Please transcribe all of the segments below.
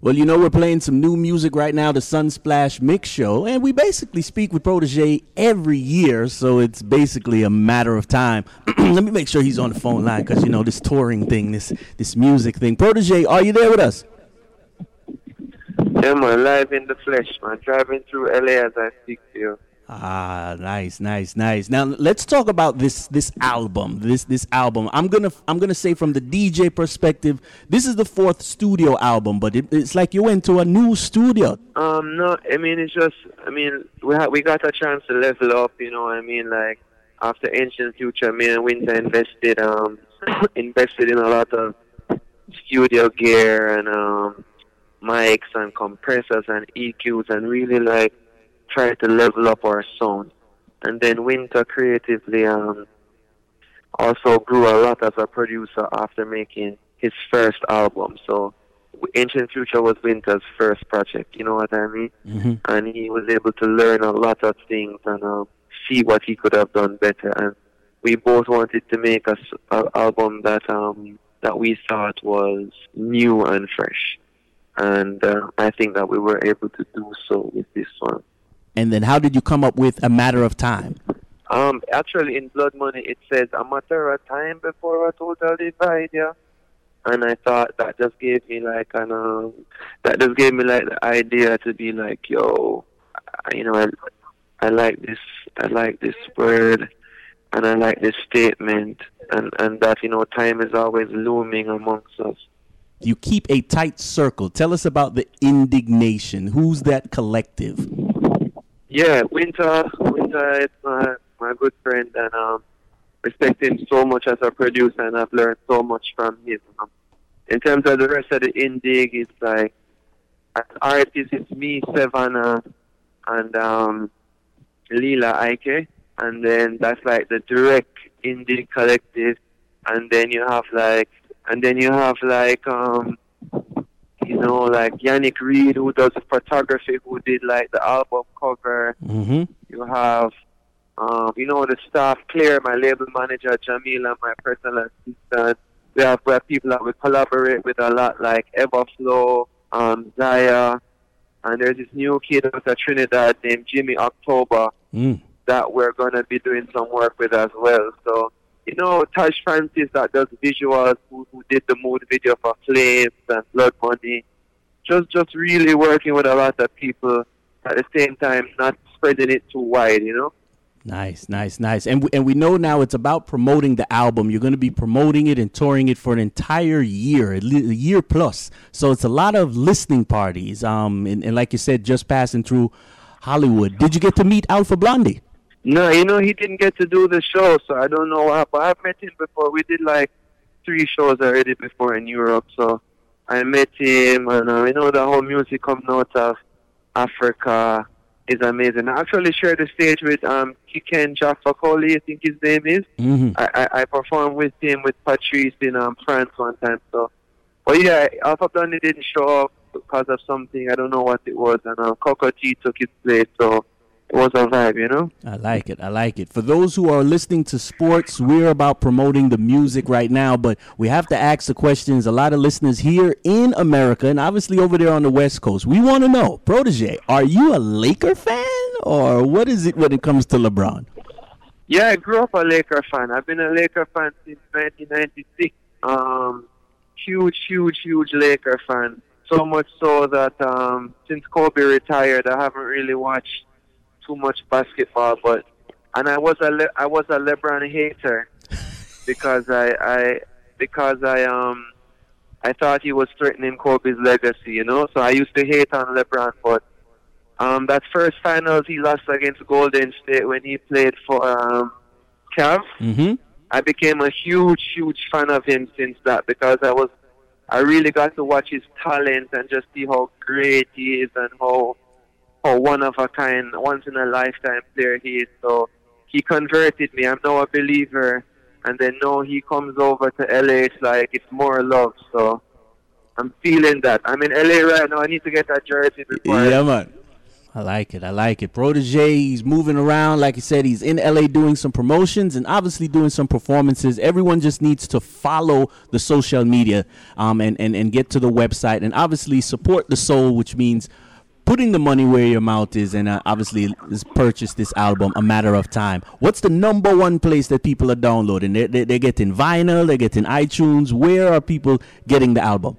Well, you know, we're playing some new music right now, the Sunsplash Mix Show, and we basically speak with Protoje every year, so it's basically a matter of time. Let me make sure he's on the phone line because, you know, this touring thing, this this music thing. Protoje, are you there with us? Yeah, man, live in the flesh, man. Driving through LA as I speak to you. Ah, nice, nice, nice. Now let's talk about this this album. This this album. I'm gonna I'm gonna say from the DJ perspective, this is the fourth studio album, but it, it's like you went to a new studio. Um, no, I mean it's just I mean we ha- we got a chance to level up. You know, I mean like after Ancient Future, me and Winta invested um invested in a lot of studio gear and um mics and compressors and EQs and really like try to level up our sound. And then Winta creatively um, also grew a lot as a producer after making his first album. So Ancient Future was Winta's first project, you know what I mean? Mm-hmm. And he was able to learn a lot of things and um, see what he could have done better. And we both wanted to make a, a album that um, that we thought was new and fresh. And uh, I think that we were able to do so with this one. And then how did you come up with a matter of time? Um, actually, in Blood Money, it says a matter of time before a total divide, yeah. And I thought that just gave me like an um, that just gave me like the idea to be like, yo, I, you know, I, I like this, I like this word, and I like this statement, and and that you know, time is always looming amongst us. You keep a tight circle. Tell us about the In.Digg.Nation. Who's that collective? Yeah, Winta, Winta is my my good friend, and um, respect him so much as a producer, and I've learned so much from him. Um, in terms of the rest of the indie, it's like as artists, it's me, Sevana, and um, Lila Iké, and then that's like the direct indie collective, and then you have like, and then you have like um you know, like Yannick Reed, who does the photography, who did like the album cover. Mm-hmm. You have, um, you know, the staff, Claire, my label manager, Jamila, my personal assistant. We have we have people that we collaborate with a lot, like Everflow, um, Zaya, and there's this new kid out of Trinidad named Jimmy October Mm. that we're gonna be doing some work with as well. So, you know, Taj Francis that does visuals, who, who did the mood video for Flames and Blood Money. Just just really working with a lot of people at the same time, not spreading it too wide, you know? Nice, nice, nice. And we, and we know now it's about promoting the album. You're going to be promoting it and touring it for an entire year, a year plus. So it's a lot of listening parties. Um, and, and like you said, just passing through Hollywood. Did you get to meet Alpha Blondy? No, you know, he didn't get to do the show, so I don't know what happened. I've met him before. We did like three shows already before in Europe, so I met him, and uh, you know, the whole music coming out of Africa is amazing. I actually shared the stage with um, Tiken Jah Fakoly, I think his name is. Mm-hmm. I, I, I performed with him with Patrice in um, France one time, so. But yeah, Alpha Blondy didn't show up because of something. I don't know what it was, and um, Cocoa Tea took his place, so was a vibe, you know. I like it. I like it. For those who are listening to sports, we're about promoting the music right now, but we have to ask the questions. A lot of listeners here in America and obviously over there on the West Coast, we want to know, Protoje, are you a Laker fan or what is it when it comes to LeBron? Yeah, I grew up a Laker fan. I've been a Laker fan since 1996. Um, huge, huge, huge Laker fan. So much so that um, since Kobe retired, I haven't really watched too much basketball. But and I was a Le- I was a LeBron hater because I I because I um I thought he was threatening Kobe's legacy. You know, so I used to hate on LeBron, but. Um, that first finals he lost against Golden State when he played for um, Cavs. Mm-hmm. I became a huge, huge fan of him since that because I was, I really got to watch his talent and just see how great he is and how, how one of a kind, once in a lifetime player he is. So he converted me. I'm now a believer, and then now he comes over to LA. It's like it's more love. So I'm feeling that. I'm in LA right now. I need to get that jersey before. Yeah, man. I like it. I like it. Protoje, he's moving around. Like I said, he's in LA doing some promotions and obviously doing some performances. Everyone just needs to follow the social media um, and, and, and get to the website and obviously support the soul, which means putting the money where your mouth is and uh, obviously purchase this album a matter of time. What's the number one place that people are downloading? They're, they're, getting vinyl they're getting itunes. Where are people getting the album?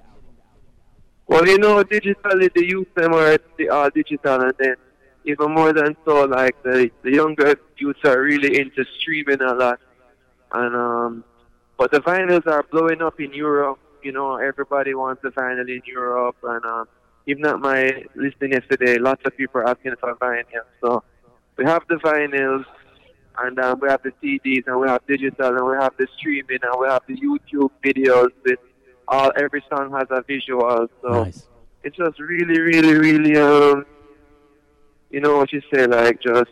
Well, you know, digitally the youth them are all digital, and then even more than so, like the the younger youths are really into streaming a lot, and um, but the vinyls are blowing up in Europe. You know, everybody wants a vinyl in Europe, and um, even at my listing yesterday, lots of people are asking for vinyl. So we have the vinyls, and um, we have the CDs, and we have digital, and we have the streaming, and we have the YouTube videos with all every song has a visual. So nice. it's just really, really, really um you know what you say, like just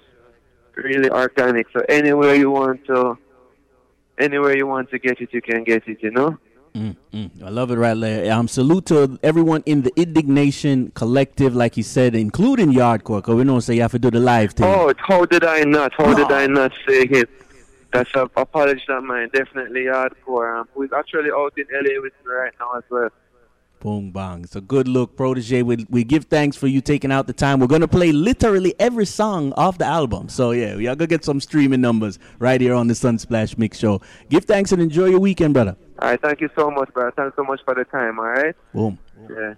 really organic. So anywhere you want to anywhere you want to get it you can get it, you know? Mm, mm. I love it right there. Um, salute to everyone in the In.Digg.Nation Collective, like you said, including Yaadcore, because we don't say you have to do the live thing. Oh, how did I not? How no. did I not say it? That's a apology of mine. Definitely Yaadcore. Um, who's actually out in LA with me right now as well. Boom bang. It's a good look, Protoje. We, we give thanks for you taking out the time. We're gonna play literally every song off the album. So yeah, we are gonna get some streaming numbers right here on the Sunsplash Mix Show. Give thanks and enjoy your weekend, brother. All right, thank you so much, brother. Thanks so much for the time. All right. Boom. Yeah.